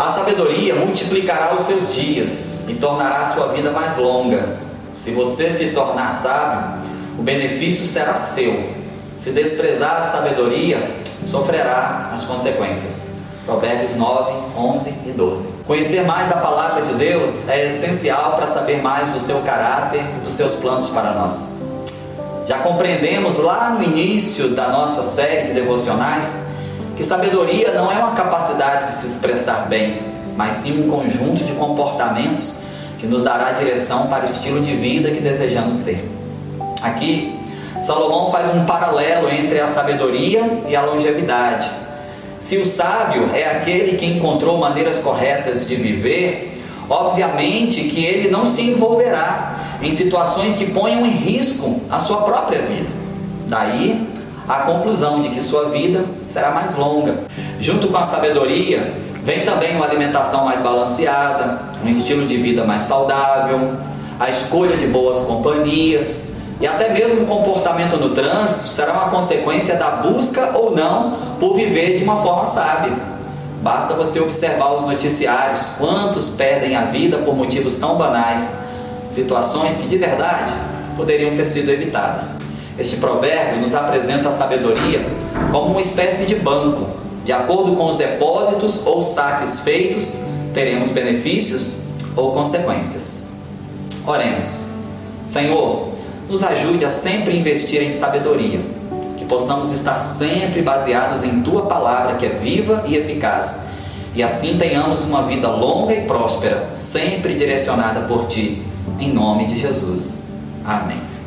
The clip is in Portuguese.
A sabedoria multiplicará os seus dias e tornará a sua vida mais longa. Se você se tornar sábio, o benefício será seu. Se desprezar a sabedoria, sofrerá as consequências. Provérbios 9, 11 e 12. Conhecer mais da palavra de Deus é essencial para saber mais do seu caráter e dos seus planos para nós. Já compreendemos lá no início da nossa série de devocionais que sabedoria não é uma capacidade de se expressar bem, mas sim um conjunto de comportamentos que nos dará direção para o estilo de vida que desejamos ter. Aqui, Salomão faz um paralelo entre a sabedoria e a longevidade. Se o sábio é aquele que encontrou maneiras corretas de viver, obviamente que ele não se envolverá em situações que ponham em risco a sua própria vida. Daí a conclusão de que sua vida será mais longa. Junto com a sabedoria, vem também uma alimentação mais balanceada, um estilo de vida mais saudável, a escolha de boas companhias e até mesmo o comportamento no trânsito será uma consequência da busca ou não por viver de uma forma sábia. Basta você observar os noticiários, quantos perdem a vida por motivos tão banais, situações que de verdade poderiam ter sido evitadas. Este provérbio nos apresenta a sabedoria como uma espécie de banco. De acordo com os depósitos ou saques feitos, teremos benefícios ou consequências. Oremos. Senhor, nos ajude a sempre investir em sabedoria, que possamos estar sempre baseados em tua palavra que é viva e eficaz, e assim tenhamos uma vida longa e próspera, sempre direcionada por ti, em nome de Jesus. Amém.